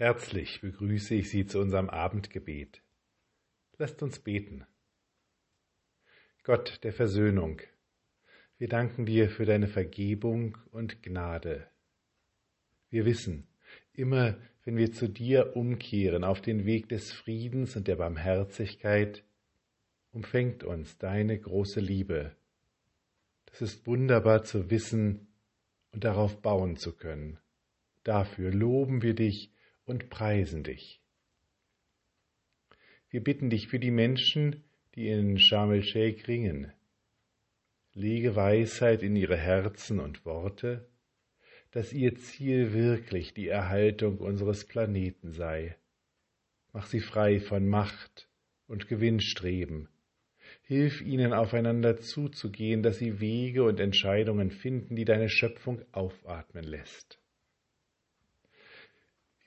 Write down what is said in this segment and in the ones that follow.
Herzlich begrüße ich Sie zu unserem Abendgebet. Lasst uns beten. Gott der Versöhnung, wir danken dir für deine Vergebung und Gnade. Wir wissen, immer wenn wir zu dir umkehren auf den Weg des Friedens und der Barmherzigkeit, umfängt uns deine große Liebe. Das ist wunderbar zu wissen und darauf bauen zu können. Dafür loben wir dich und preisen dich. Wir bitten dich für die Menschen, die in Sharm el-Sheikh ringen. Lege Weisheit in ihre Herzen und Worte, dass ihr Ziel wirklich die Erhaltung unseres Planeten sei. Mach sie frei von Macht und Gewinnstreben. Hilf ihnen aufeinander zuzugehen, dass sie Wege und Entscheidungen finden, die deine Schöpfung aufatmen lässt.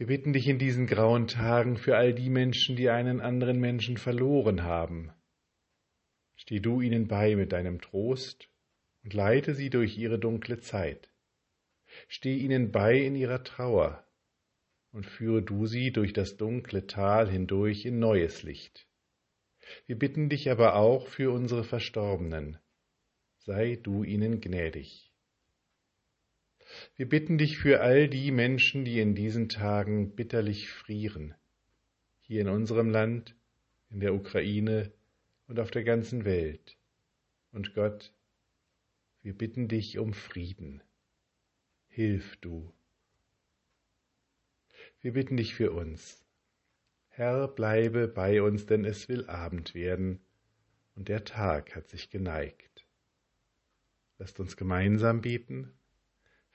Wir bitten dich in diesen grauen Tagen für all die Menschen, die einen anderen Menschen verloren haben. Steh du ihnen bei mit deinem Trost und leite sie durch ihre dunkle Zeit. Steh ihnen bei in ihrer Trauer und führe du sie durch das dunkle Tal hindurch in neues Licht. Wir bitten dich aber auch für unsere Verstorbenen. Sei du ihnen gnädig. Wir bitten dich für all die Menschen, die in diesen Tagen bitterlich frieren, hier in unserem Land, in der Ukraine und auf der ganzen Welt. Und Gott, wir bitten dich um Frieden. Hilf du. Wir bitten dich für uns. Herr, bleibe bei uns, denn es will Abend werden und der Tag hat sich geneigt. Lasst uns gemeinsam beten.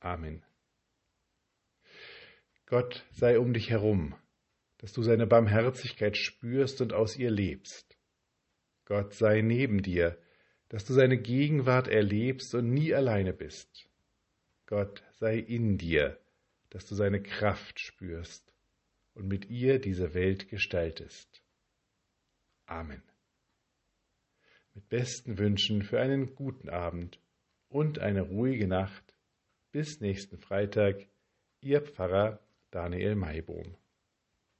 Amen. Gott sei um dich herum, dass du seine Barmherzigkeit spürst und aus ihr lebst. Gott sei neben dir, dass du seine Gegenwart erlebst und nie alleine bist. Gott sei in dir, dass du seine Kraft spürst und mit ihr diese Welt gestaltest. Amen. Mit besten Wünschen für einen guten Abend und eine ruhige Nacht bis nächsten Freitag, Ihr Pfarrer Daniel Maibohm.